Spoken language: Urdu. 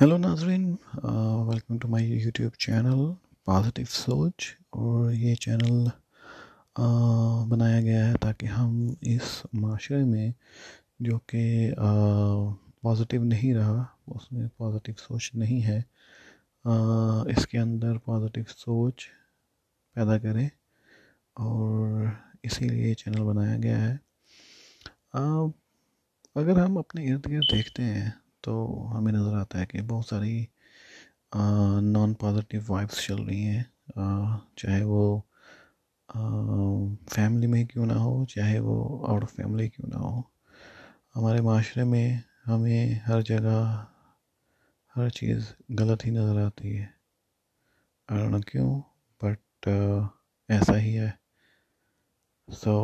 ہیلو ناظرین welcome to my YouTube channel positive سوچ اور یہ چینل uh, بنایا گیا ہے تاکہ ہم اس معاشرے میں جو کہ uh, پازیٹیو نہیں رہا، اس میں پازیٹیو سوچ نہیں ہے uh, اس کے اندر پازیٹیو سوچ پیدا کریں۔ اور اسی لیے یہ چینل بنایا گیا ہے۔ اگر ہم اپنے ارد گرد دیکھتے ہیں تو ہمیں نظر آتا ہے کہ بہت ساری نان پازیٹیو وائبس چل رہی ہیں۔ چاہے وہ فیملی میں کیوں نہ ہو، چاہے وہ آؤٹ آف فیملی کیوں نہ ہو۔ ہمارے معاشرے میں ہمیں ہر جگہ ہر چیز غلط ہی نظر آتی ہے۔ نہ کیوں بٹ ایسا ہی ہے۔ سو